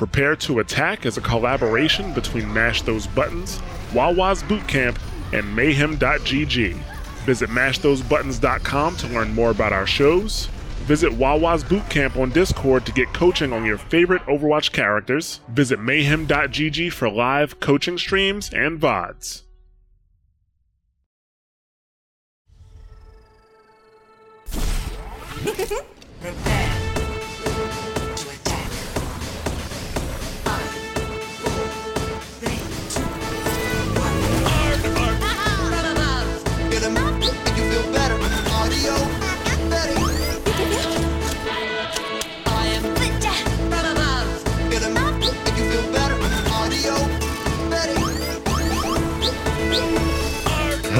Prepare to Attack is a collaboration between Mash Those Buttons, Wawa's Bootcamp, and Mayhem.gg. Visit mashthosebuttons.com to learn more about our shows. Visit Wawa's Bootcamp on Discord to get coaching on your favorite Overwatch characters. Visit mayhem.gg for live coaching streams and VODs.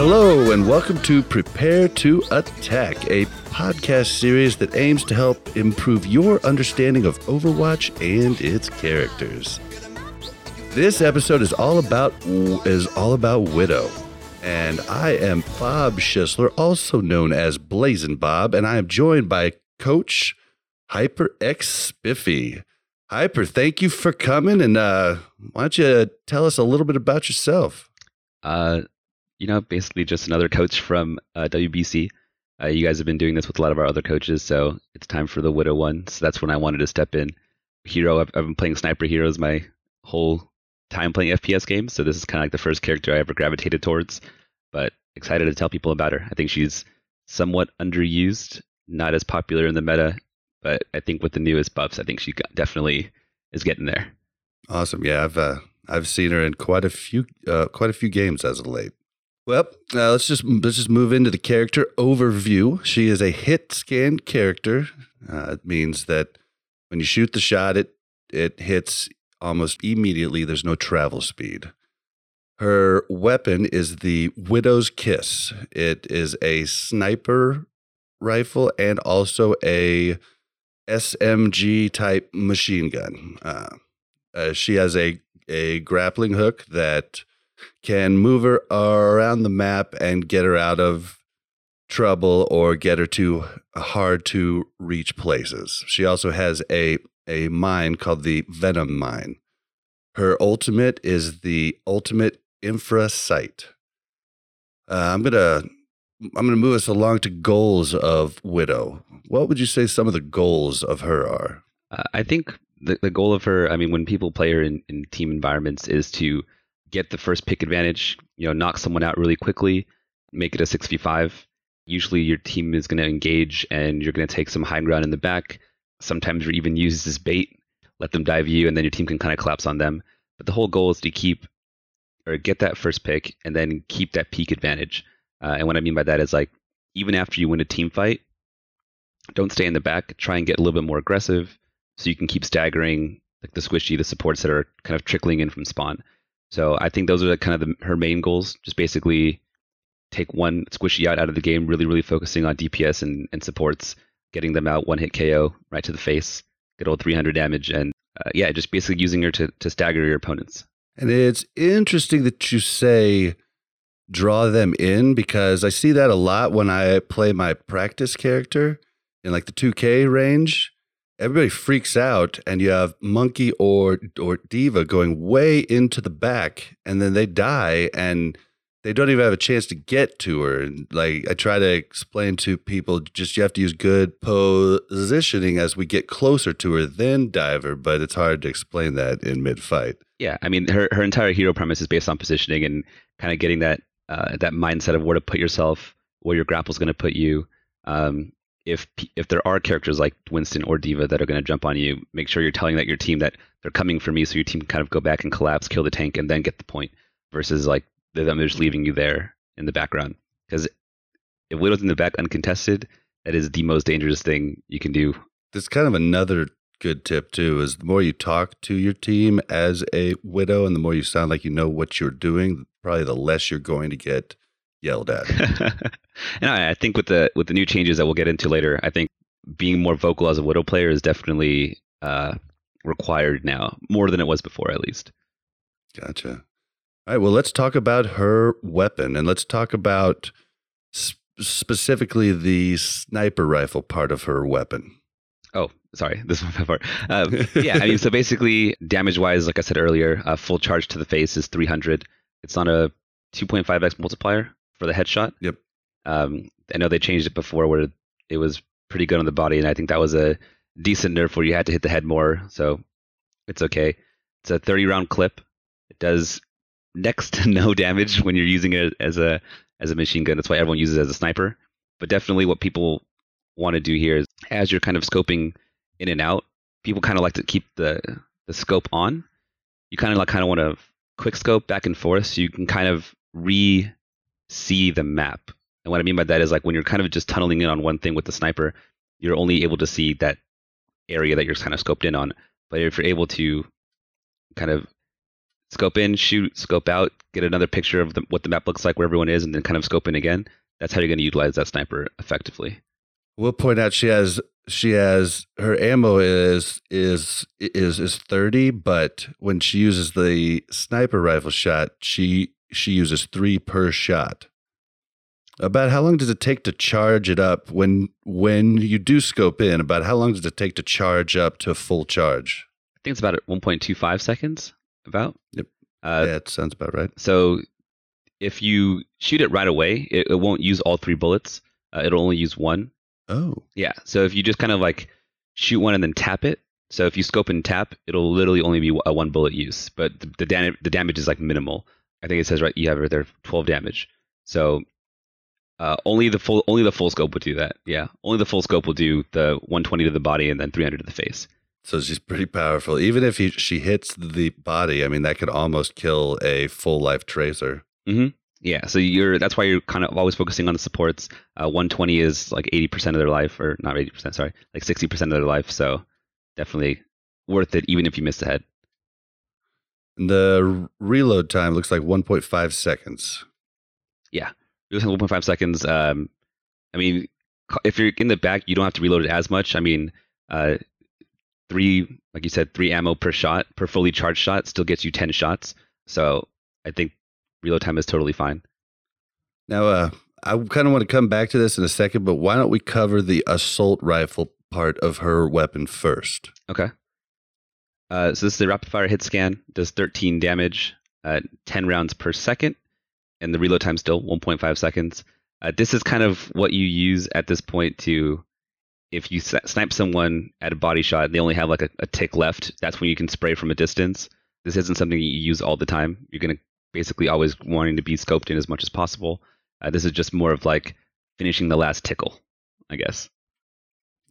Hello, and welcome to Prepare to Attack, a podcast series that aims to help improve your understanding of Overwatch and its characters. This episode is all about is all about Widow, and I am Bob Schisler, also known as Blazing Bob, and I am joined by Coach Hyper X Spiffy. Hyper, thank you for coming, and uh, why don't you tell us a little bit about yourself? Uh, you know, basically just another coach from uh, WBC. Uh, you guys have been doing this with a lot of our other coaches, so it's time for the Widow one. So that's when I wanted to step in. Hero, I've, I've been playing Sniper Heroes my whole time playing FPS games, so this is kind of like the first character I ever gravitated towards. But excited to tell people about her. I think she's somewhat underused, not as popular in the meta, but I think with the newest buffs, I think she definitely is getting there. Awesome. Yeah, I've uh, I've seen her in quite a few uh, quite a few games as of late. Well, uh, let's just let's just move into the character overview. She is a hit scan character. Uh, it means that when you shoot the shot, it it hits almost immediately. There's no travel speed. Her weapon is the Widow's Kiss. It is a sniper rifle and also a SMG type machine gun. Uh, uh, she has a a grappling hook that can move her around the map and get her out of trouble or get her to hard to reach places. She also has a a mine called the Venom Mine. Her ultimate is the Ultimate Infra Sight. Uh, I'm gonna I'm gonna move us along to goals of Widow. What would you say some of the goals of her are? Uh, I think the, the goal of her, I mean, when people play her in, in team environments, is to get the first pick advantage, you know, knock someone out really quickly, make it a 6v5. Usually your team is going to engage and you're going to take some high ground in the back. Sometimes you're even used as bait, let them dive you, and then your team can kind of collapse on them. But the whole goal is to keep or get that first pick and then keep that peak advantage. Uh, and what I mean by that is like, even after you win a team fight, don't stay in the back. Try and get a little bit more aggressive so you can keep staggering like the squishy, the supports that are kind of trickling in from spawn. So I think those are kind of the, her main goals. Just basically take one squishy out out of the game, really, really focusing on DPS and, and supports, getting them out one hit KO right to the face, get all 300 damage, and uh, yeah, just basically using her to, to stagger your opponents. And it's interesting that you say draw them in because I see that a lot when I play my practice character in like the 2K range. Everybody freaks out, and you have Monkey or or D.Va going way into the back, and then they die, and they don't even have a chance to get to her. And like I try to explain to people, just you have to use good positioning as we get closer to her, then dive her. But it's hard to explain that in mid fight. Yeah, I mean, her, her entire hero premise is based on positioning and kind of getting that uh, that mindset of where to put yourself, where your grapple is going to put you. Um, if if there are characters like Winston or D.Va that are going to jump on you, make sure you're telling that your team that they're coming for me, so your team can kind of go back and collapse, kill the tank, and then get the point. Versus like them just leaving you there in the background. Because if Widow's in the back uncontested, that is the most dangerous thing you can do. There's kind of another good tip too is the more you talk to your team as a widow and the more you sound like you know what you're doing, probably the less you're going to get yelled at. and I, I think with the with the new changes that we'll get into later, I think being more vocal as a widow player is definitely uh, required now, more than it was before, at least. Gotcha. All right. Well, let's talk about her weapon and let's talk about sp- specifically the sniper rifle part of her weapon. Oh, sorry, this one part. Um, yeah, I mean, so basically, damage wise, like I said earlier, uh, full charge to the face is 300. It's on a 2.5x multiplier for the headshot. Yep. Um, I know they changed it before where it was pretty good on the body, and I think that was a decent nerf where you had to hit the head more, so it's okay. It's a 30 round clip. It does next to no damage when you're using it as a as a machine gun. That's why everyone uses it as a sniper. But definitely, what people want to do here is as you're kind of scoping in and out, people kind of like to keep the the scope on. You kind of like kind of want to quick scope back and forth so you can kind of re see the map. And what I mean by that is like when you're kind of just tunneling in on one thing with the sniper, you're only able to see that area that you're kind of scoped in on. But if you're able to kind of scope in, shoot, scope out, get another picture of the, what the map looks like where everyone is, and then kind of scope in again, that's how you're going to utilize that sniper effectively. We'll point out she has she has her ammo is is is is 30 but when she uses the sniper rifle shot she she uses 3 per shot about how long does it take to charge it up when when you do scope in about how long does it take to charge up to full charge I think it's about 1.25 seconds. About. Yep. Uh, yeah it sounds about right So if you shoot it right away, it, it won't use all three bullets. Uh, it'll only use one. oh Yeah. So if you just kind of like shoot one and then tap it. So if you scope and tap, it'll literally only be a one bullet use, but the the, the damage is like minimal. I think it says right you have right there 12 damage. So uh, only the full only the full scope would do that. Yeah. Only the full scope will do the 120 to the body and then 300 to the face. so she's pretty powerful even if he, she hits the body i mean that could almost kill a full life tracer Mm-hmm. Yeah, so you're that's why you're kind of always focusing on the supports. Uh, 120 is like 80% of their life, or not 80%, sorry, like 60% of their life. So definitely worth it, even if you miss the head. The reload time looks like 1.5 seconds Just 1.5 seconds. Um, I mean, if you're in the back, you don't have to reload it as much. I mean, uh, three, like you said, three ammo per shot per fully charged shot still gets you 10 shots. So I think reload time is totally fine. Now, uh, I kind of want to come back to this in a second, but why don't we cover the assault rifle part of her weapon first? Okay. Uh, so this is a rapid fire hit scan. Does 13 damage, uh, 10 rounds per second, and the reload time still 1.5 seconds. Uh, this is kind of what you use at this point to, if you snipe someone at a body shot, and they only have like a, a tick left. That's when you can spray from a distance. This isn't something you use all the time. You're gonna basically always wanting to be scoped in as much as possible. Uh, this is just more of like finishing the last tickle, I guess.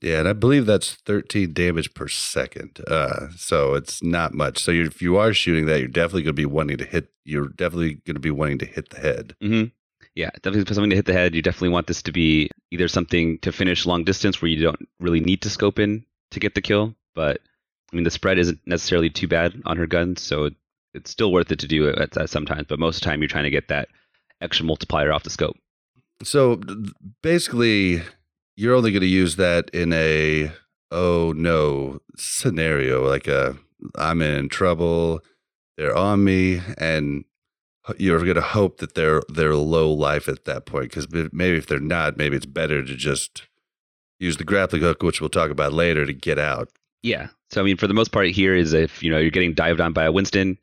Yeah, and I believe that's 13 damage per second. Uh, so it's not much. So you're, if you are shooting that, you're definitely going to be wanting to hit. You're definitely going to be wanting to hit the head. hmm Yeah, definitely for something to hit the head. You definitely want this to be either something to finish long distance where you don't really need to scope in to get the kill. But I mean, the spread isn't necessarily too bad on her gun, so it's still worth it to do it at, at sometimes. But most of the time, you're trying to get that extra multiplier off the scope. So basically, you're only going to use that in a oh no scenario, like a I'm in trouble, they're on me, and you're going to hope that they're they're low life at that point. Because maybe if they're not, maybe it's better to just use the grappling hook, which we'll talk about later, to get out. Yeah. So I mean, for the most part, here is if you know you're getting dived on by a Winston,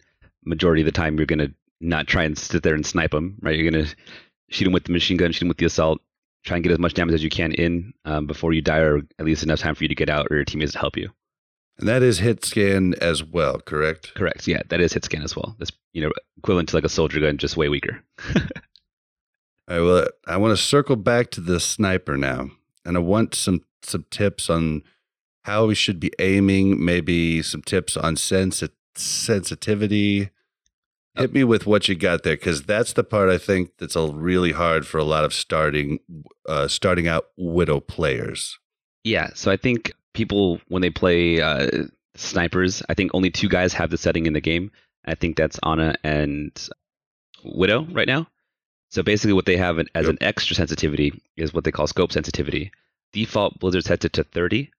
majority of the time you're gonna not try and sit there and snipe them, right? You're gonna shoot them with the machine gun, shoot them with the assault, try and get as much damage as you can in um, before you die, or at least enough time for you to get out, or your teammates to help you. And that is hit scan as well, correct? Correct. Yeah, that is hit scan as well. That's you know equivalent to like a soldier gun, just way weaker. All right, well, I want to circle back to the sniper now, and I want some some tips on how we should be aiming. Maybe some tips on sensi- sensitivity. Hit me with what you got there, because that's the part I think that's a really hard for a lot of starting uh, starting out widow players. Yeah, so I think people when they play uh, snipers, I think only two guys have the setting in the game. I think that's Ana and Widow right now. So basically, what they have as Yep. an extra sensitivity is what they call scope sensitivity. Default Blizzard sets it to 30.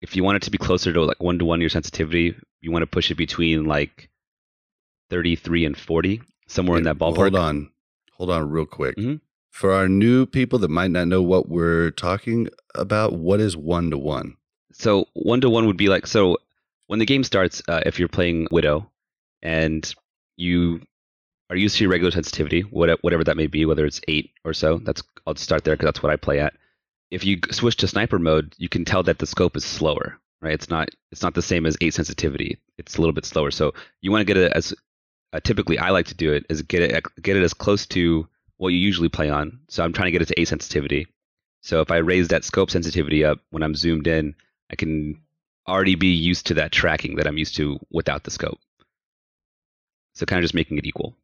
If you want it to be closer to like one to one your sensitivity, you want to push it between like 33 and 40, somewhere in that ballpark. Hold on, hold on, real quick. Mhm. For our new people that might not know what we're talking about, what is one to one? So one to one would be like so when the game starts, uh, if you're playing Widow and you are used to your regular sensitivity, whatever that may be, whether it's eight or so. That's I'll start there because that's what I play at. If you switch to sniper mode, you can tell that the scope is slower, right? It's not it's not the same as eight sensitivity. It's a little bit slower. So you want to get it as uh, typically I like to do it is get it get it as close to what you usually play on. So I'm trying to get it to a sensitivity. So if I raise that scope sensitivity up when I'm zoomed in, I can already be used to that tracking that I'm used to without the scope. So kind of just making it equal.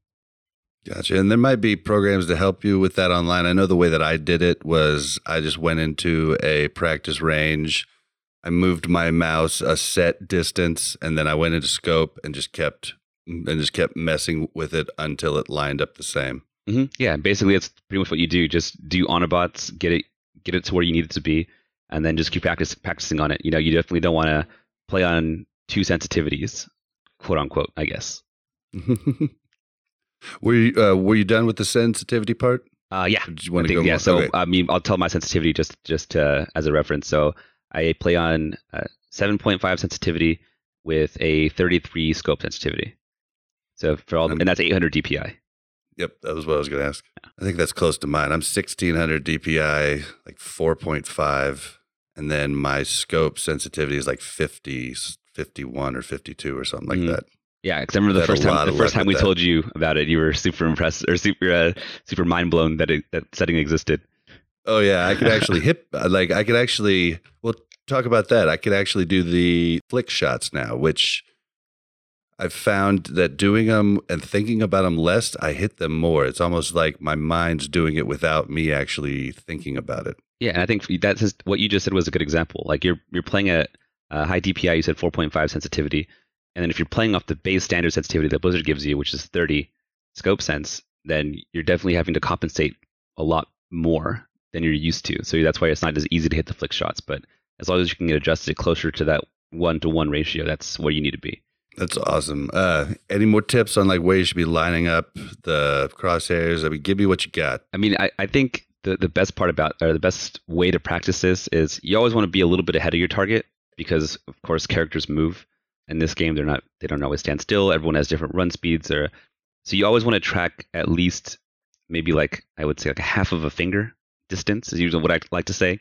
Gotcha. And there might be programs to help you with that online. I know the way that I did it was I just went into a practice range. I moved my mouse a set distance and then I went into scope and just kept and just kept messing with it until it lined up the same. hmm Yeah, basically that's pretty much what you do. Just do Ana bots, get it get it to where you need it to be, and then just keep practice, practicing on it. You know, you definitely don't want to play on two sensitivities, quote unquote. I guess. were you uh, were you done with the sensitivity part? Uh, yeah. Did you want to go yeah. more? So Okay. I mean, I'll tell my sensitivity just just uh, as a reference. So I play on uh, 7.5 sensitivity with a 33 scope sensitivity. So for all, and that's 800 DPI. Yep, that was what I was going to ask. I think that's close to mine. I'm 1600 DPI, like 4.5, and then my scope sensitivity is like 50, 51 or 52 or something like Mhm. that. Yeah, because I remember the first time the first time we that. told you about it, you were super impressed or super uh, super mind blown that it, that setting existed. Oh yeah, I could actually hit like I could actually. Well, talk about that. I could actually do the flick shots now, which I've found that doing them and thinking about them less, I hit them more. It's almost like my mind's doing it without me actually thinking about it. Yeah, and I think that's just, what you just said was a good example. Like you're you're playing at high DPI, you said 4.5 sensitivity, and then if you're playing off the base standard sensitivity that Blizzard gives you, which is 30 scope sense, then you're definitely having to compensate a lot more than you're used to. So that's why it's not as easy to hit the flick shots. But as long as you can get adjusted closer to that one to one ratio, that's where you need to be. That's awesome. Uh, any more tips on like where you should be lining up the crosshairs? I mean, give me what you got. I mean, I, I think the, the best part about, or the best way to practice this is you always want to be a little bit ahead of your target because, of course, characters move. In this game, they're not, they don't always stand still. Everyone has different run speeds. Or, so you always want to track at least maybe like, I would say like a half of a finger distance is usually what I like to say.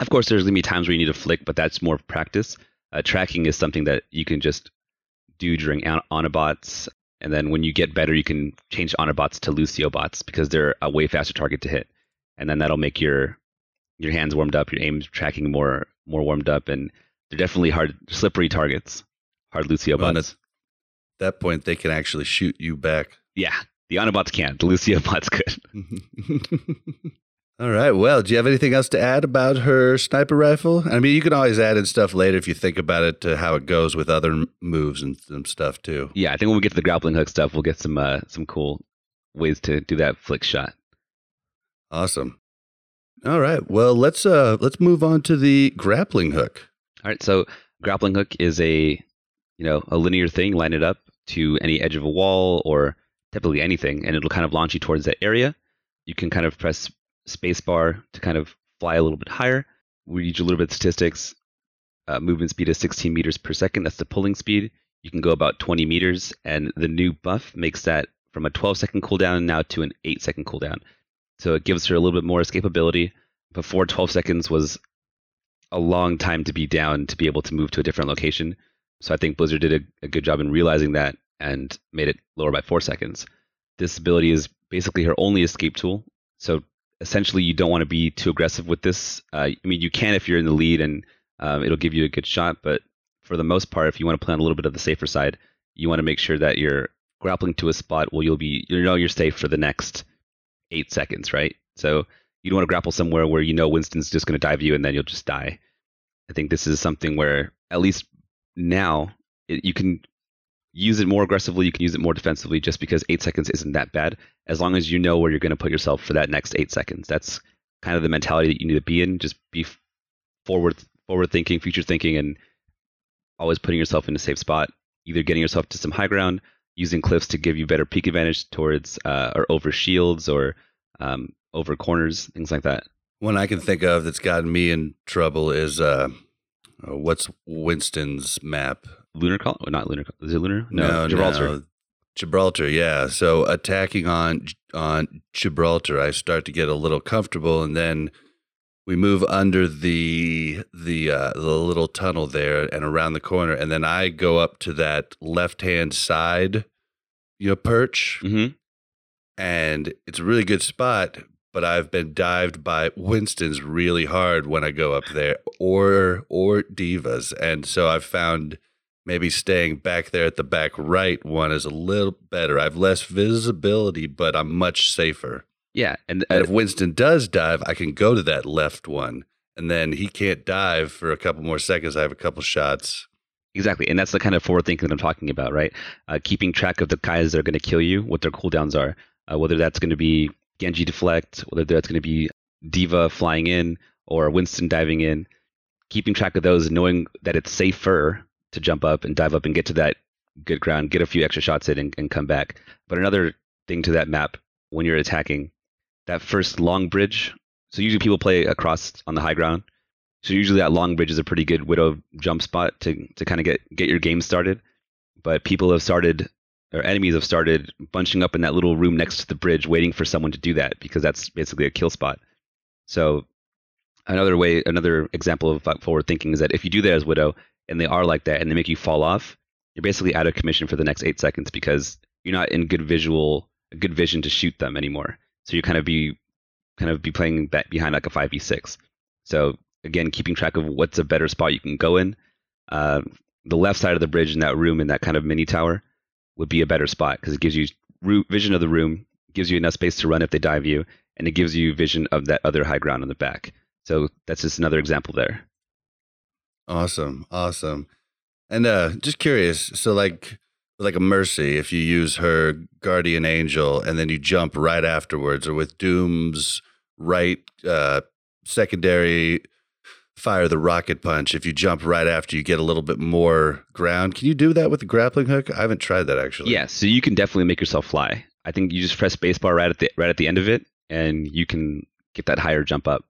Of course, there's to be times where you need to flick, but that's more practice. Uh, tracking is something that you can just do during on- Ana bots and then when you get better, you can change Ana bots to Lucio bots because they're a way faster target to hit. And then that'll make your your hands warmed up, your aim tracking more more warmed up, and they're definitely hard, slippery targets. Hard Lucio Well, bots. At that point, they can actually shoot you back. Yeah, the Ana bots can't. The Lucio bots could. All right. Well, do you have anything else to add about her sniper rifle? I mean, you can always add in stuff later if you think about it to how it goes with other moves and some stuff too. Yeah, I think when we get to the grappling hook stuff, we'll get some uh, some cool ways to do that flick shot. Awesome. All right. Well, let's uh let's move on to the grappling hook. All right, so grappling hook is a you know a linear thing. Line it up to any edge of a wall or typically anything, and it'll kind of launch you towards that area. You can kind of press spacebar to kind of fly a little bit higher. We use a little bit of statistics. Uh, movement speed is 16 meters per second. That's the pulling speed. You can go about 20 meters, and the new buff makes that from a 12 second cooldown now to an 8 second cooldown. So it gives her a little bit more escapability. Before 12 seconds was a long time to be down to be able to move to a different location. So I think Blizzard did a, a good job in realizing that and made it lower by four seconds. This ability is basically her only escape tool. So essentially, you don't want to be too aggressive with this. Uh, I mean, you can if you're in the lead and um, it'll give you a good shot, but for the most part, if you want to play on a little bit of the safer side, you want to make sure that you're grappling to a spot where you'll be, you know, you're safe for the next eight seconds, right? So you don't want to grapple somewhere where you know Winston's just going to dive you and then you'll just die. I think this is something where, at least now, it, you can use it more aggressively. You can use it more defensively, just because eight seconds isn't that bad, as long as you know where you're going to put yourself for that next eight seconds. That's kind of the mentality that you need to be in. Just be forward, forward thinking, future thinking, and always putting yourself in a safe spot. Either getting yourself to some high ground, using cliffs to give you better peak advantage towards uh, or over shields or um, over corners, things like that. One I can think of that's gotten me in trouble is uh Uh, what's Winston's map? Lunar call? Oh, not lunar. Col- Is it lunar? No, no, Gibraltar. no. Gibraltar, yeah. So attacking on on Gibraltar, I start to get a little comfortable, and then we move under the the uh, the little tunnel there and around the corner, and then I go up to that left hand side, you know, perch, hmm and it's a really good spot. But I've been dived by Winston's really hard when I go up there, or or D.Vas, and so I've found maybe staying back there at the back right one is a little better. I've less visibility, but I'm much safer. Yeah, and And if Winston does dive, I can go to that left one, and then he can't dive for a couple more seconds. I have a couple shots. Exactly, and that's the kind of forward thinking that I'm talking about, right? Uh, keeping track of the guys that are going to kill you, what their cooldowns are, uh, whether that's going to be Genji deflect, whether that's going to be D.Va flying in or Winston diving in. Keeping track of those, knowing that it's safer to jump up and dive up and get to that good ground, get a few extra shots in, and, and come back. But another thing to that map when you're attacking, that first long bridge. So usually people play across on the high ground. So usually that long bridge is a pretty good widow jump spot to to kind of get get your game started. But people have started or enemies have started bunching up in that little room next to the bridge waiting for someone to do that because that's basically a kill spot. So another way another example of forward thinking is that if you do that as widow and they are like that and they make you fall off, you're basically out of commission for the next 8 seconds because you're not in good visual good vision to shoot them anymore. So you kind of be kind of be playing back behind like a 5v6. So again, keeping track of what's a better spot you can go in. Uh, the left side of the bridge in that room in that kind of mini tower would be a better spot because it gives you vision of the room, gives you enough space to run if they dive you, and it gives you vision of that other high ground on the back. So that's just another example there. Awesome, awesome. And uh, just curious, so like like a mercy, if you use her guardian angel and then you jump right afterwards, or with Doom's right uh, secondary fire the rocket punch, if you jump right after, you get a little bit more ground. Can you do that with the grappling hook? I haven't tried that actually. Yeah, so you can definitely make yourself fly. I think you just press spacebar right at the right at the end of it, and you can get that higher jump up.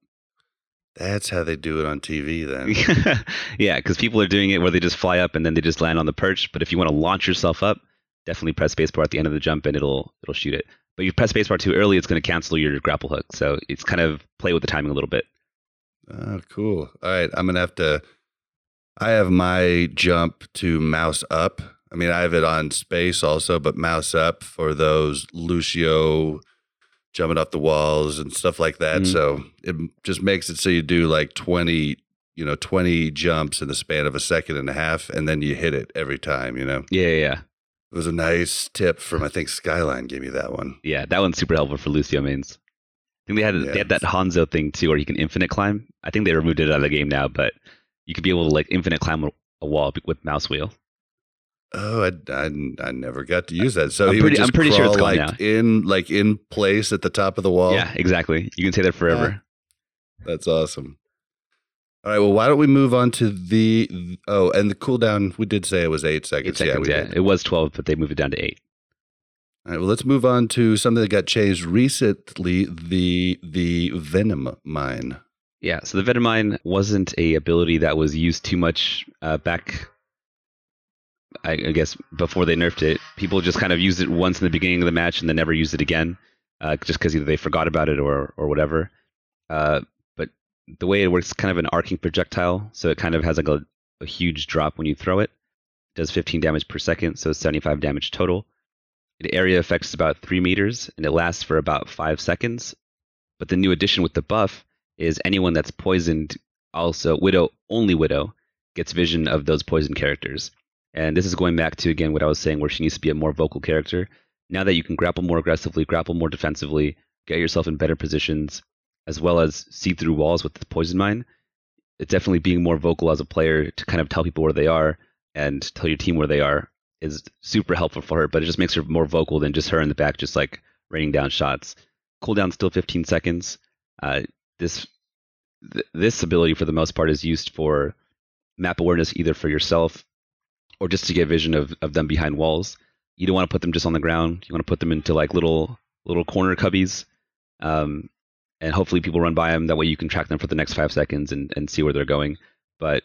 That's how they do it on TV then. yeah, because people are doing it where they just fly up and then they just land on the perch. But if you want to launch yourself up, definitely press spacebar at the end of the jump and it'll it'll shoot it. But you press spacebar too early, it's going to cancel your grapple hook. So it's kind of play with the timing a little bit. Oh, cool. All right. I'm going to have to. I have my jump to mouse up. I mean, I have it on space also, but mouse up for those Lucio jumping off the walls and stuff like that. Mhm. So it just makes it so you do like 20, you know, 20 jumps in the span of a second and a half, and then you hit it every time, you know? Yeah, yeah. It was a nice tip from, I think, Skyline gave me that one. Yeah, that one's super helpful for Lucio mains. I think they had Yeah. they had that Hanzo thing too, where you can infinite climb. I think they removed it out of the game now, but you could be able to like infinite climb a wall with mouse wheel. Oh, I, I, I never got to use that. So I'm he pretty- would just I'm pretty sure it's crawl, like in like in place at the top of the wall. Yeah, exactly. You can stay there forever. That's awesome. All right. Well, why don't we move on to the oh, and the cooldown? We did say it was eight seconds. Eight seconds, we yeah. did. It was twelve, but they moved it down to eight. All right. Well, let's move on to something that got changed recently. The the Venom mine. Yeah, so the venom mine wasn't a ability that was used too much uh, back. I, guess before they nerfed it, people just kind of used it once in the beginning of the match and then never used it again, uh, just because either they forgot about it or or whatever. Uh, but the way it works, is kind of an arcing projectile, so it kind of has like a, a huge drop when you throw it. It does 15 damage per second, so 75 damage total. The area affects about three meters, and it lasts for about five seconds. But the new addition with the buff is anyone that's poisoned, also Widow, only Widow, gets vision of those poisoned characters. And this is going back to again what I was saying, where she needs to be a more vocal character. Now that you can grapple more aggressively, grapple more defensively, get yourself in better positions, as well as see through walls with the poison mine, it's definitely being more vocal as a player to kind of tell people where they are and tell your team where they are is super helpful for her. But it just makes her more vocal than just her in the back, just like raining down shots. Cooldown still 15 seconds. Uh, this th- this ability for the most part is used for map awareness either for yourself or just to get vision of, of them behind walls you don't want to put them just on the ground you want to put them into like little little corner cubbies um, and hopefully people run by them that way you can track them for the next five seconds and, and see where they're going but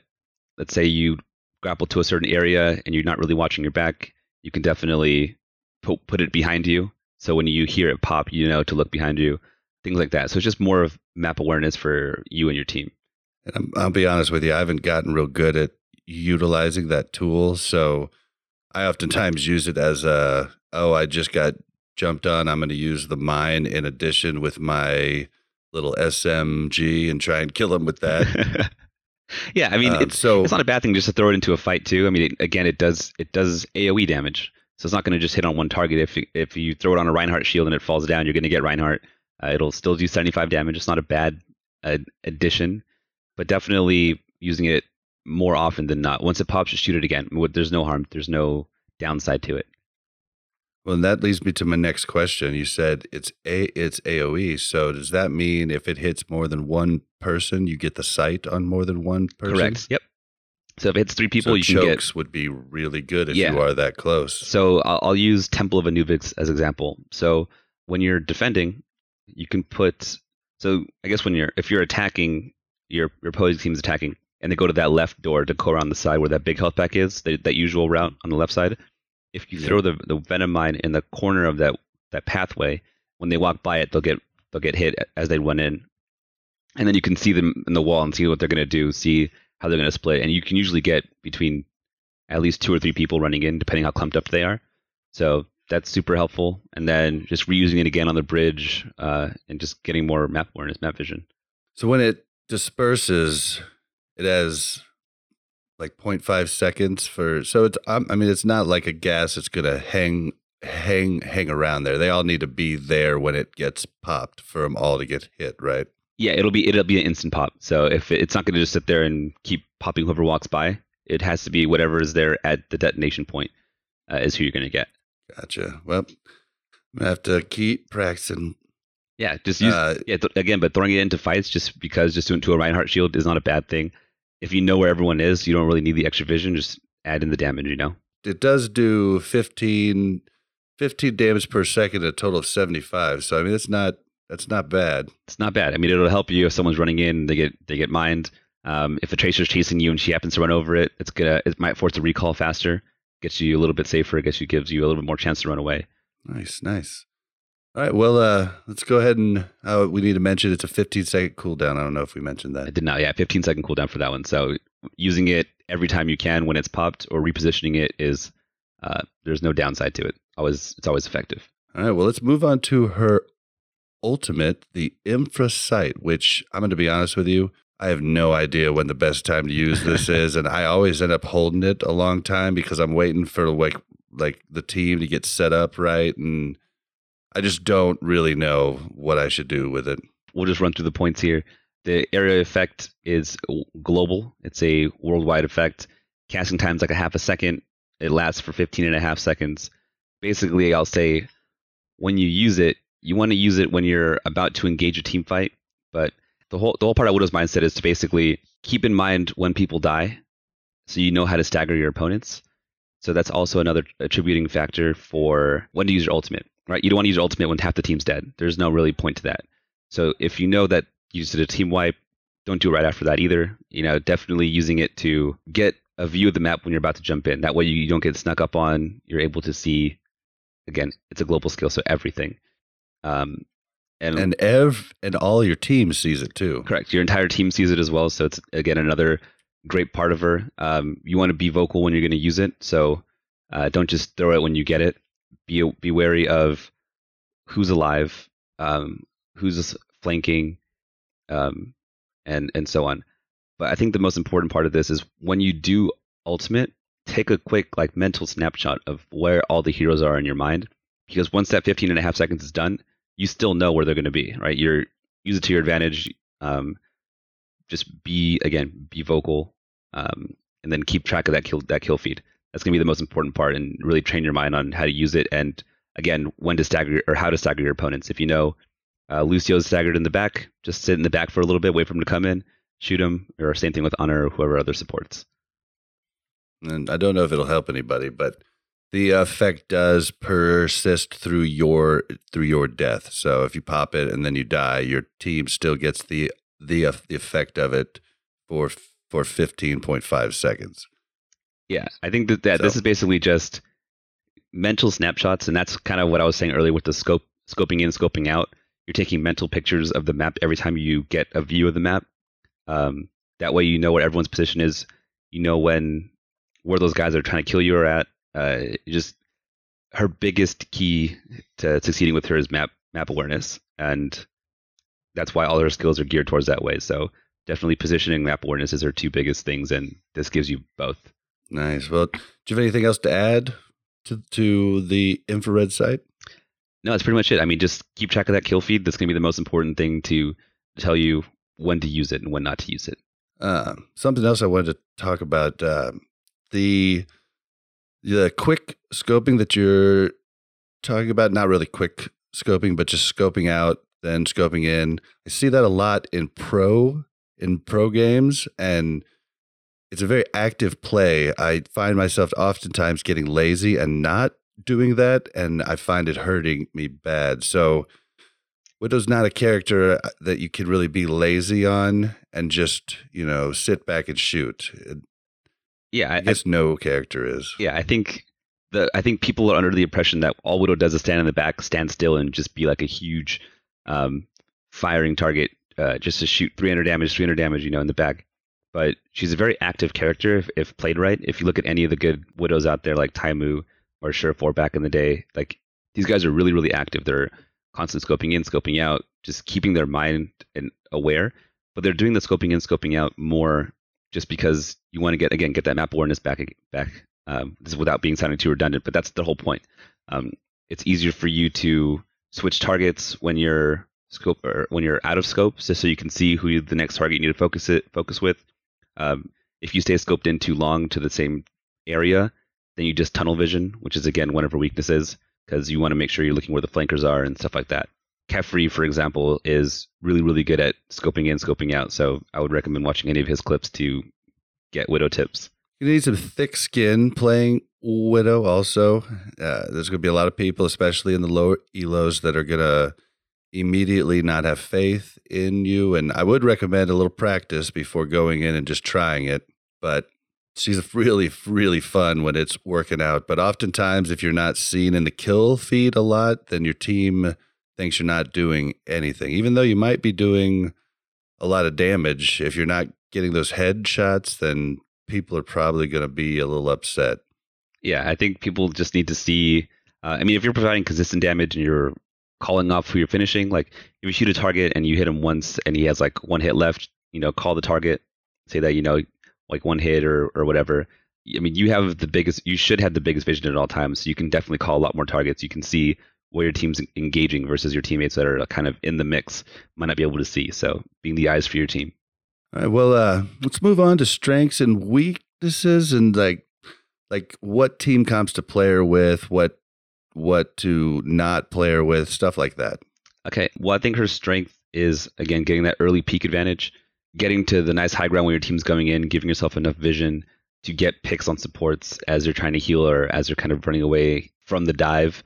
let's say you grapple to a certain area and you're not really watching your back, you can definitely put, put it behind you. So when you hear it pop, you know to look behind you, things like that. So it's just more of map awareness for you and your team. And I'm, I'll be honest with you, I haven't gotten real good at utilizing that tool. So I oftentimes use it as a, oh, I just got jumped on. I'm going to use the mine in addition with my little SMG and try and kill him with that. yeah, I mean, Um, it's, so it's not a bad thing just to throw it into a fight too. I mean, it, again, it does it does AOE damage, so it's not going to just hit on one target. If you, if you throw it on a Reinhardt shield and it falls down, you're going to get Reinhardt. Uh, it'll still do 75 damage. It's not a bad uh, addition, but definitely using it more often than not. Once it pops, just shoot it again. There's no harm. There's no downside to it. Well, and that leads me to my next question. You said it's a it's AOE. So does that mean if it hits more than one person, you get the sight on more than one person? Correct. Yep. So if it hits three people, so you can get chokes would be really good if Yeah. you are that close. So I'll, I'll use Temple of Anubis as example. So when you're defending, you can put. So I guess when you're if you're attacking, your your opposing team's attacking, and they go to that left door to go around the side where that big health pack is, that, that usual route on the left side. If you Yeah. throw the the venom mine in the corner of that that pathway, when they walk by it, they'll get they'll get hit as they run in, and then you can see them in the wall and see what they're going to do, see how they're going to split, and you can usually get between at least two or three people running in, depending how clumped up they are. So that's super helpful. And then just reusing it again on the bridge uh, and just getting more map awareness, map vision. So when it disperses, it has like 0.5 seconds for. So it's. um, I mean, it's not like a gas. It's gonna hang, hang, hang around there. They all need to be there when it gets popped for them all to get hit. Right. Yeah, it'll be it'll be an instant pop. So if it's not going to just sit there and keep popping whoever walks by, it has to be whatever is there at the detonation point uh, is who you're going to get. Gotcha. Well, I'm gonna have to keep practicing. Yeah, just use Uh, yeah th- again, but throwing it into fights just because just doing to a Reinhardt shield is not a bad thing. If you know where everyone is, you don't really need the extra vision. Just add in the damage. You know. it does do 15, 15 damage per second, a total of 75. So I mean, it's not that's not bad. it's not bad. I mean, it'll help you if someone's running in, they get they get mined. Um, if a tracer's chasing you and she happens to run over it, it's gonna it might force a recall faster, gets you a little bit safer, gets you gives you a little bit more chance to run away. Nice, nice. All right, well, uh, let's go ahead and uh, we need to mention it's a 15 second cooldown. I don't know if we mentioned that. I did not, yeah, 15 second cooldown for that one. So using it every time you can when it's popped or repositioning it is uh, there's no downside to it. Always it's always effective. All right, well, let's move on to her ultimate, the Infra Sight, which I'm going to be honest with you, I have no idea when the best time to use this is, and I always end up holding it a long time because I'm waiting for like like the team to get set up right, and I just don't really know what I should do with it. We'll just run through the points here. The area effect is global. It's a worldwide effect. Casting time's like a half a second. It lasts for 15 and a half seconds. Basically, I'll say when you use it, you want to use it when you're about to engage a team fight. But the whole the whole part of Widow's mindset is to basically keep in mind when people die, so you know how to stagger your opponents. So that's also another attributing factor for when to use your ultimate. Right? You don't want to use your ultimate when half the team's dead. There's no really point to that. So if you know that you just did a team wipe, don't do it right after that either. You know, definitely using it to get a view of the map when you're about to jump in. That way you don't get snuck up on. You're able to see. Again, it's a global skill, so everything. Um, and, And ev and all your team sees it too. correct, your entire team sees it as well. So it's again another great part of her. Um, you want to be vocal when you're going to use it. So uh, don't just throw it when you get it. Be be wary of who's alive, um, who's flanking, um, and and so on. But I think the most important part of this is when you do ultimate, take a quick like mental snapshot of where all the heroes are in your mind. Because once that 15 and a half seconds is done, you still know where they're going to be, right? You're use it to your advantage. Um, just be again, be vocal, um, and then keep track of that kill that kill feed. That's going to be the most important part, and really train your mind on how to use it, and again, when to stagger or how to stagger your opponents. If you know uh, Lucio's staggered in the back, just sit in the back for a little bit, wait for him to come in, shoot him, or same thing with Ana or whoever other supports. and I don't know if it'll help anybody, but the effect does persist through your through your death. So if you pop it and then you die, your team still gets the the, the effect of it for for 15.5 seconds. Yeah, I think that, that this is basically just mental snapshots, and that's kind of what I was saying earlier with the scope, scoping in, scoping out. You're taking mental pictures of the map every time you get a view of the map. Um, that way, you know what everyone's position is. You know when where those guys are trying to kill you are at. Uh, just her biggest key to succeeding with her is map map awareness, and that's why all her skills are geared towards that way. So definitely positioning map awareness is her two biggest things, and this gives you both. Nice. Well, do you have anything else to add to, to the infrared sight? No, that's pretty much it. I mean, just keep track of that kill feed. That's going to be the most important thing to tell you when to use it and when not to use it. Uh, something else I wanted to talk about um the the quick scoping that you're talking about. Not really quick scoping, but just scoping out, then scoping in. I see that a lot in pro in pro games, and it's a very active play. I find myself oftentimes getting lazy and not doing that, and I find it hurting me bad. So. Widow's not a character uh, that you can really be lazy on and just, you know, sit back and shoot. Yeah, I, I I, no character is. yeah, I think the I think people are under the impression that all Widow does is stand in the back, stand still, and just be like a huge um, firing target, uh, just to shoot 300 damage, 300 damage, you know, in the back. But she's a very active character if, if played right. If you look at any of the good Widows out there, like Taimou or Surefour back in the day, like these guys are really, really active. They're constant scoping in, scoping out, just keeping their mind and aware. But they're doing the scoping in, scoping out more just because you want to get again get that map awareness back back. Um, this is without being sounding too redundant, but that's the whole point. Um, it's easier for you to switch targets when you're scope or when you're out of scope, just so you can see who the next target you need to focus it focus with. Um, if you stay scoped in too long to the same area, then you just tunnel vision, which is again one of her weaknesses, because you want to make sure you're looking where the flankers are and stuff like that. Kephrii, for example, is really, really good at scoping in, scoping out. So I would recommend watching any of his clips to get Widow tips. You need some thick skin playing Widow also. Uh, there's going to be a lot of people, especially in the lower elos, that are going to immediately not have faith in you. And I would recommend a little practice before going in and just trying it. But she's really, really fun when it's working out. But oftentimes, if you're not seen in the kill feed a lot, then your team thinks you're not doing anything, even though you might be doing a lot of damage. If you're not getting those head shots, then people are probably going to be a little upset. Yeah, I think people just need to see. Uh, I mean, if you're providing consistent damage and you're calling off who you're finishing, like if you shoot a target and you hit him once and he has like one hit left, you know, call the target, say that you know, like one hit or or whatever. I mean, you have the biggest. You should have the biggest vision at all times, so you can definitely call a lot more targets. You can see where your team's engaging versus your teammates that are kind of in the mix might not be able to see. So being the eyes for your team. All right, well, uh, let's move on to strengths and weaknesses and like like what team comps to player with, what what to not play her with, stuff like that. Okay. Well, I think her strength is again getting that early peak advantage, getting to the nice high ground when your team's going in, giving yourself enough vision to get picks on supports as they're trying to heal or as they're kind of running away from the dive,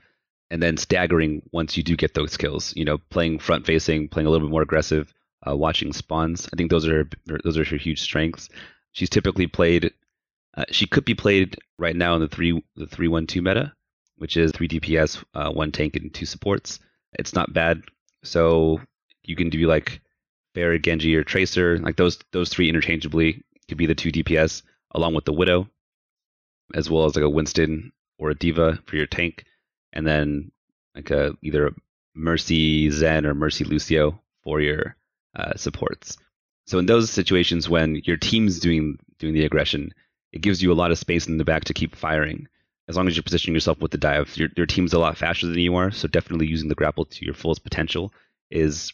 and then staggering once you do get those kills. You know, playing front facing, playing a little bit more aggressive, uh, watching spawns. I think those are those are her huge strengths. She's typically played. Uh, she could be played right now in the three the three one two meta, which is three DPS, uh, one tank, and two supports. It's not bad. So you can do like Bear, Genji, or Tracer. Like those those three interchangeably could be the two DPS along with the Widow, as well as like a Winston or a D.Va for your tank, and then like a either a Mercy Zen or Mercy Lucio for your uh, supports. So in those situations when your team's doing doing the aggression, it gives you a lot of space in the back to keep firing. As long as you're positioning yourself with the dive, your your team's a lot faster than you are. So definitely using the grapple to your fullest potential is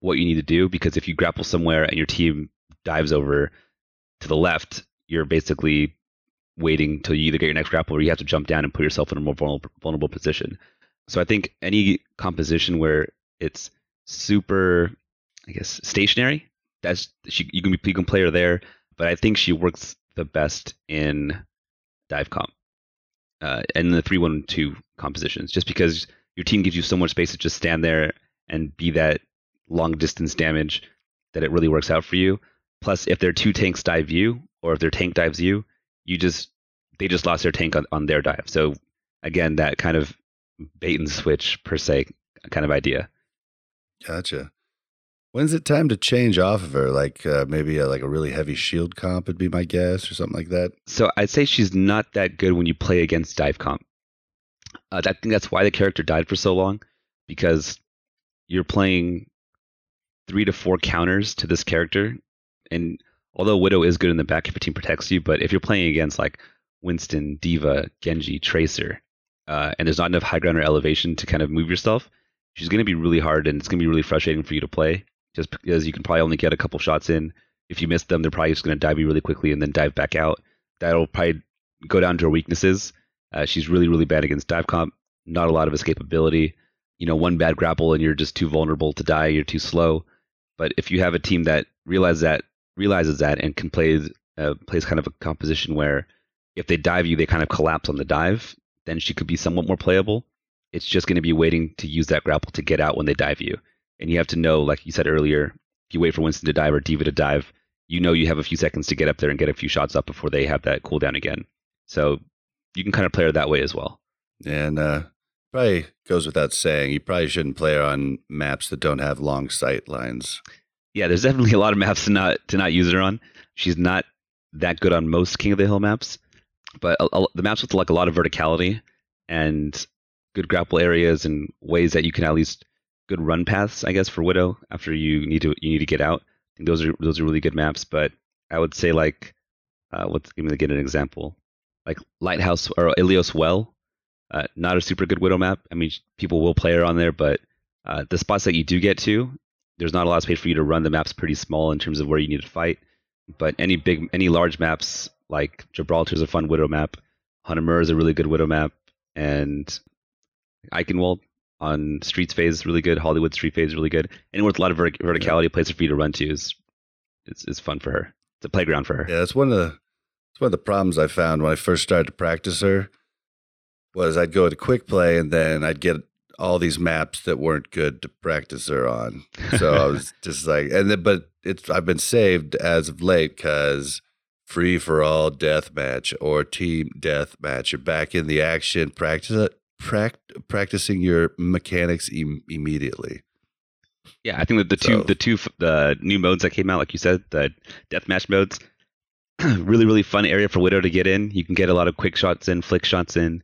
what you need to do. Because if you grapple somewhere and your team dives over to the left, you're basically waiting till you either get your next grapple or you have to jump down and put yourself in a more vulnerable, vulnerable position. So I think any composition where it's super, I guess, stationary, that's she you can be you can play her there, but I think she works the best in dive comp uh, and the three one two compositions, just because your team gives you so much space to just stand there and be that long distance damage that it really works out for you. Plus, if their two tanks dive you, or if their tank dives you, you just they just lost their tank on, on their dive. So again, that kind of bait and switch per se kind of idea. Gotcha. When's it time to change off of her? Like uh, maybe a, like a really heavy shield comp would be my guess, or something like that. So I'd say she's not that good when you play against dive comp. Uh, I think that's why the character died for so long, because you're playing three to four counters to this character, and although Widow is good in the back if your team protects you, but if you're playing against like Winston, D.Va, Genji, Tracer, uh, and there's not enough high ground or elevation to kind of move yourself, she's going to be really hard and it's going to be really frustrating for you to play just because you can probably only get a couple shots in. If you miss them, they're probably just going to dive you really quickly and then dive back out. That'll probably go down to her weaknesses. Uh, she's really, really bad against dive comp. Not a lot of escapability. You know, one bad grapple and you're just too vulnerable to die. You're too slow. But if you have a team that realizes that, realizes that, and can play uh, plays kind of a composition where if they dive you, they kind of collapse on the dive, then she could be somewhat more playable. It's just going to be waiting to use that grapple to get out when they dive you. And you have to know, like you said earlier, if you wait for Winston to dive or D.Va to dive, you know you have a few seconds to get up there and get a few shots up before they have that cooldown again. So you can kind of play her that way as well. And uh, probably goes without saying, you probably shouldn't play her on maps that don't have long sight lines. Yeah, there's definitely a lot of maps to not to not use her on. She's not that good on most King of the Hill maps, but a, a, the maps with like a lot of verticality and good grapple areas and ways that you can at least good run paths, I guess, for Widow after you need to you need to get out. I think those are those are really good maps. But I would say like, uh, give me get an example, like Lighthouse or Ilios Well, uh, not a super good Widow map. I mean, people will play her on there, but uh, the spots that you do get to, there's not a lot of space for you to run. The map's pretty small in terms of where you need to fight. But any big, any large maps like Gibraltar is a fun Widow map. Hanamura is a really good Widow map, and Eichenwald on Streets phase is really good. Hollywood Street phase is really good. Anywhere with a lot of vert- verticality, a place for you to run to is, is is fun for her. It's a playground for her. Yeah, that's one of the that's one of the problems I found when I first started to practice her. Was I'd go to quick play and then I'd get all these maps that weren't good to practice her on. So I was just like, and then, but it's I've been saved as of late because free for all death match or team death match. You're back in the action, practice prac- practicing your mechanics Im- immediately. Yeah, I think that the two So- the two the new modes that came out, like you said, the deathmatch modes, really really fun area for Widow to get in. You can get a lot of quick shots in, flick shots in.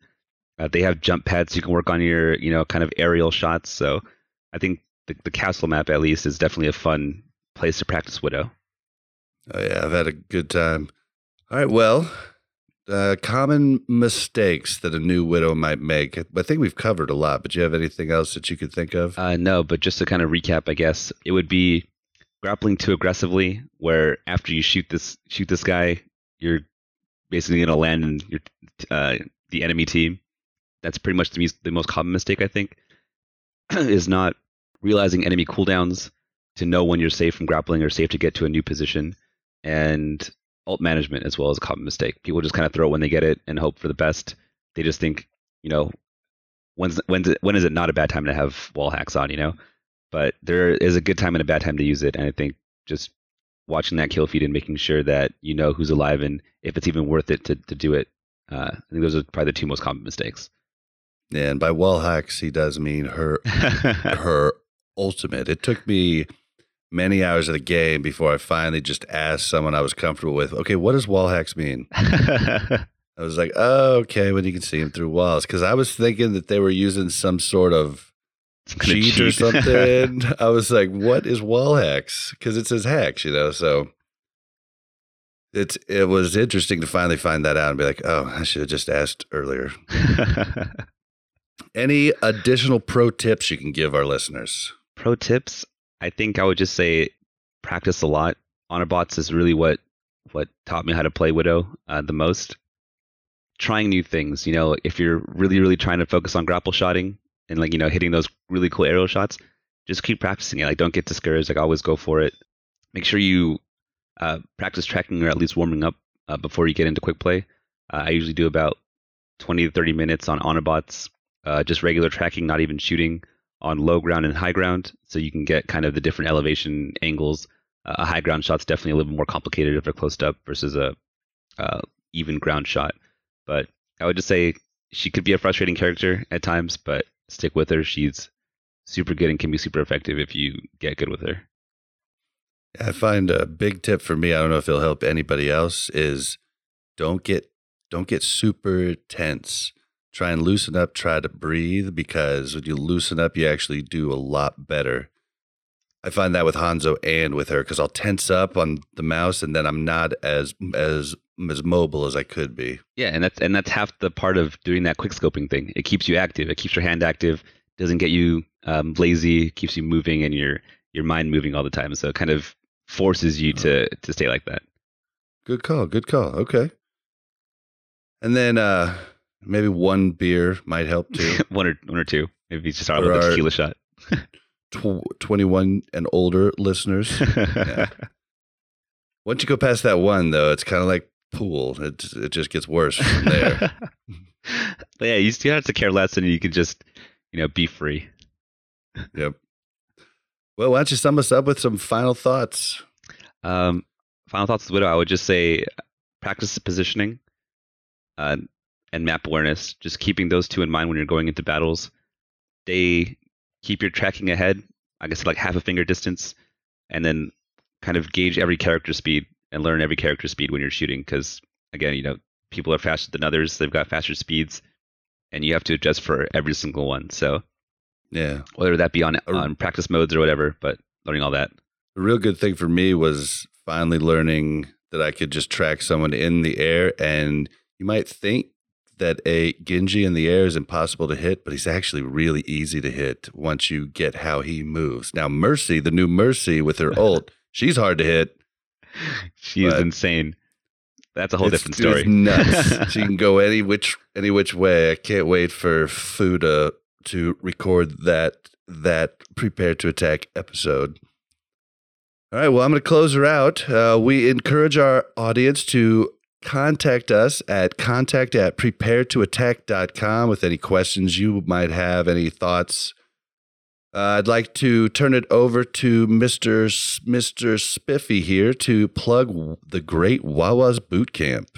Uh, they have jump pads, so you can work on your you know kind of aerial shots. So I think the, the castle map at least is definitely a fun place to practice Widow. Oh yeah, I've had a good time. All right, well, uh, common mistakes that a new widow might make. I think we've covered a lot, but do you have anything else that you could think of? Uh, no, but just to kind of recap, I guess it would be grappling too aggressively, where after you shoot this shoot this guy, you're basically going to land in your uh, the enemy team. That's pretty much the, the most common mistake I think is not realizing enemy cooldowns to know when you're safe from grappling or safe to get to a new position, and ult management as well as a common mistake. People just kind of throw it when they get it and hope for the best. They just think, you know, when's when's it, when is it not a bad time to have wall hacks on, you know? But there is a good time and a bad time to use it, and I think just watching that kill feed and making sure that you know who's alive and if it's even worth it to to do it. Uh, I think those are probably the two most common mistakes. Yeah, and by wall hacks, he does mean her her ultimate. It took me many hours of the game before I finally just asked someone I was comfortable with, okay, what does wall hacks mean? I was like, oh, okay, when you can see them through walls. Because I was thinking that they were using some sort of of cheat, or cheat. something. I was like, what is wall hacks? Because it says hacks, you know. So it's it was interesting to finally find that out and be like, oh, I should have just asked earlier. Any additional pro tips you can give our listeners? Pro tips, I think I would just say practice a lot. Ana bots is really what what taught me how to play Widow uh, the most. Trying new things, you know, if you're really really trying to focus on grapple shotting and like you know hitting those really cool aerial shots, just keep practicing it. Like don't get discouraged. Like always go for it. Make sure you uh, practice tracking or at least warming up uh, before you get into quick play. Uh, I usually do about 20 to 30 minutes on Ana bots, uh, just regular tracking, not even shooting on low ground and high ground, so you can get kind of the different elevation angles a high ground shot's definitely a little bit more complicated if they're closed up versus a uh, even ground shot. But I would just say she could be a frustrating character at times, but stick with her. She's super good and can be super effective if you get good with her. I find a big tip for me. I don't know if it'll help anybody else. Is don't get don't get super tense. Try and loosen up. Try to breathe because when you loosen up, you actually do a lot better. I find that with Hanzo and with her because I'll tense up on the mouse and then I'm not as as as mobile as I could be. Yeah, and that's and that's half the part of doing that quick scoping thing. It keeps you active. It keeps your hand active. Doesn't get you um, lazy. Keeps you moving and your your mind moving all the time. So it kind of forces you to to stay like that. Good call. Good call. Okay. And then uh maybe one beer might help too. one or one or two. Maybe just start with a tequila shot. Tw- 21 and older listeners. Once you go past that one, though, it's kind of like pool. It it just gets worse from there. but yeah, you still have to care less, and you can just you know be free. yep. Well, why don't you sum us up with some final thoughts? Um, final thoughts widow. I would just say practice positioning, uh, and map awareness. Just keeping those two in mind when you're going into battles. They keep your tracking ahead. I guess like half a finger distance, and then kind of gauge every character speed and learn every character speed when you're shooting. Because again, you know, people are faster than others. They've got faster speeds, and you have to adjust for every single one. So Yeah. whether that be on on practice modes or whatever, but learning all that. A real good thing for me was finally learning that I could just track someone in the air. And you might think that a Genji in the air is impossible to hit, but he's actually really easy to hit once you get how he moves. Now, Mercy, the new Mercy with her ult, she's hard to hit. She is insane. That's a whole different story. It's nuts. she can go any which any which way. I can't wait for Fuda to record that that prepare to attack episode. All right, well, I'm going to close her out. Uh, we encourage our audience to contact us at contact at preparetoattack.com with any questions you might have, any thoughts. Uh, I'd like to turn it over to Mr. S- Mr. Spiffy here to plug the great Wawa's Boot Camp.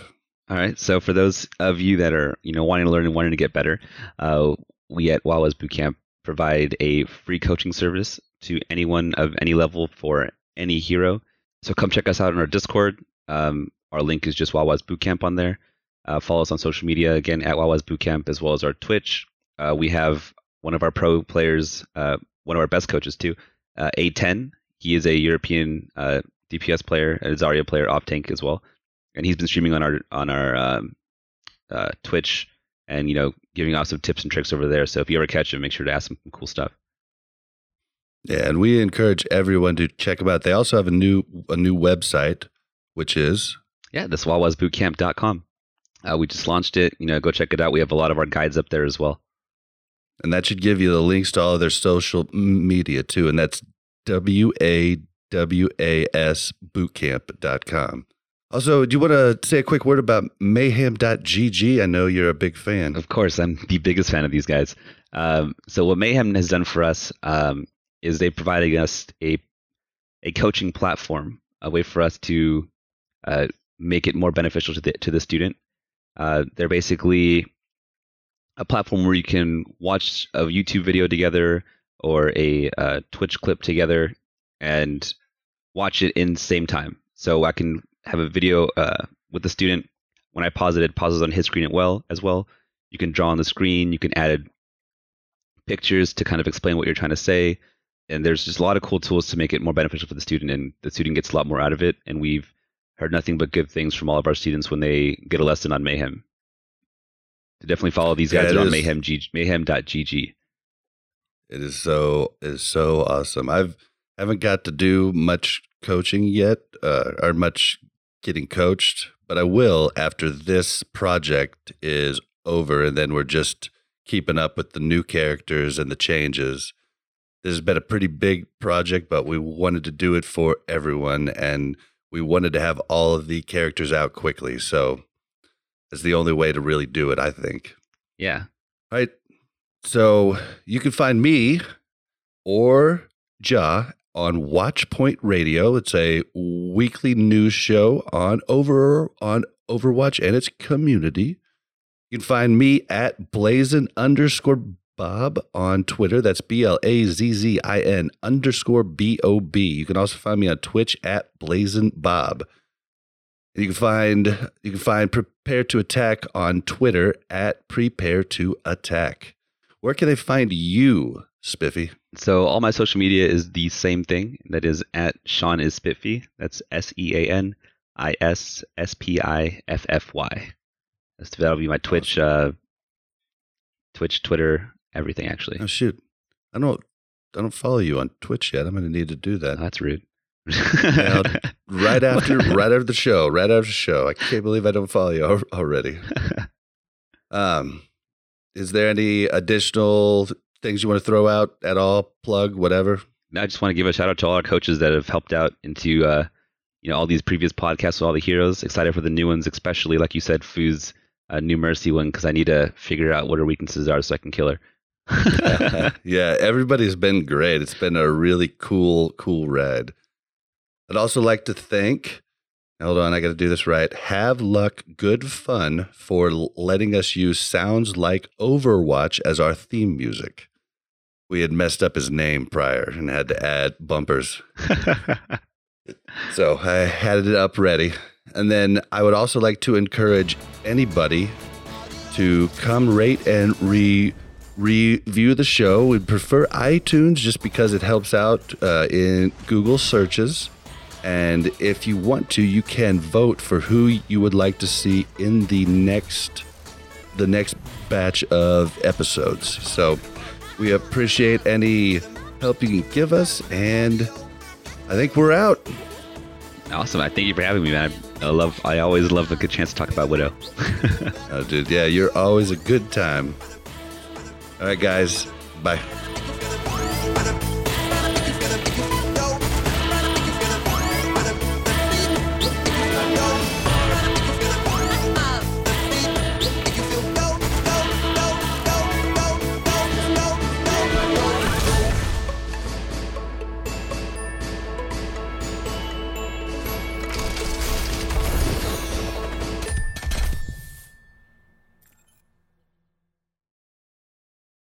All right. So for those of you that are, you know, wanting to learn and wanting to get better, uh, we at Wawa's Bootcamp provide a free coaching service to anyone of any level for any hero. So come check us out on our Discord. Um, our link is just Wawa's Bootcamp on there. Uh, follow us on social media again at Wawa's Bootcamp as well as our Twitch. Uh, we have one of our pro players, uh, one of our best coaches too, uh, A10. He is a European uh, DPS player, a Zarya player, off tank as well and he's been streaming on our on our um, uh, Twitch and you know giving out some tips and tricks over there. So if you ever catch him, make sure to ask him some cool stuff. Yeah, and we encourage everyone to check them out. They also have a new a new website, which is Yeah, this wawasbootcamp.com. Uh, we just launched it. You know, go check it out. We have a lot of our guides up there as well. and that should give you the links to all of their social media too, and that's w a w a s bootcamp.com. Also, do you want to say a quick word about mayhem.gg? I know you're a big fan. Of course, I'm the biggest fan of these guys. Um, so what Mayhem has done for us um, is they provided us a a coaching platform, a way for us to uh, make it more beneficial to the to the student. Uh, they're basically a platform where you can watch a YouTube video together or a uh, Twitch clip together and watch it in same time. So I can have a video uh, with the student. When I pause it, it pauses on his screen as well. As well, you can draw on the screen. You can add pictures to kind of explain what you're trying to say. And there's just a lot of cool tools to make it more beneficial for the student, and the student gets a lot more out of it. And we've heard nothing but good things from all of our students when they get a lesson on Mayhem. To definitely follow these guys it on. Mayhem G, mayhem.gg. It is so it is so awesome. I've haven't got to do much coaching yet, uh, or much getting coached, but I will after this project is over, and then we're just keeping up with the new characters and the changes. This has been a pretty big project, but we wanted to do it for everyone, and we wanted to have all of the characters out quickly. So it's the only way to really do it, I think. Yeah. All right. So you can find me or Ja on Watchpoint Radio. It's a weekly news show on over on Overwatch and its community. You can find me at blazin underscore Bob on Twitter. That's B L A Z Z I N underscore B O B. You can also find me on Twitch at blazin Bob. You can find you can find Prepare to Attack on Twitter at Prepare to Attack. Where can they find you, Spiffy? So all my social media is the same thing. That is at Sean is Spiffy. That's S E A N I S S P I F F Y. That'll be my Twitch, uh, Twitch, Twitter, everything actually. Oh shoot, I don't I don't follow you on Twitch yet. I'm going to need to do Oh, that that's rude. Now, right after right after the show. Right after the show. I can't believe I don't follow you already. Um, is there any additional things you want to throw out at all? Plug whatever. I just want to give a shout out to all our coaches that have helped out into uh, you know all these previous podcasts with all the heroes. Excited for the new ones, especially like you said, Foo's uh, new Mercy one because I need to figure out what her weaknesses are so I can kill her. yeah, everybody's been great. It's been a really cool, cool ride. I'd also like to thank, hold on, I got to do this right. Have Luck Good Fun for letting us use Sounds Like Overwatch as our theme music. We had messed up his name prior and had to add bumpers. So I had it up ready. And then I would also like to encourage anybody to come rate and re review the show. We'd prefer iTunes just because it helps out uh, in Google searches. And if you want to, you can vote for who you would like to see in the next the next batch of episodes. So we appreciate any help you can give us and I think we're out. awesome! I thank you for having me, man. I love. I always love a good chance to talk about Widow. Oh, dude, yeah, you're always a good time. All right, guys. Bye.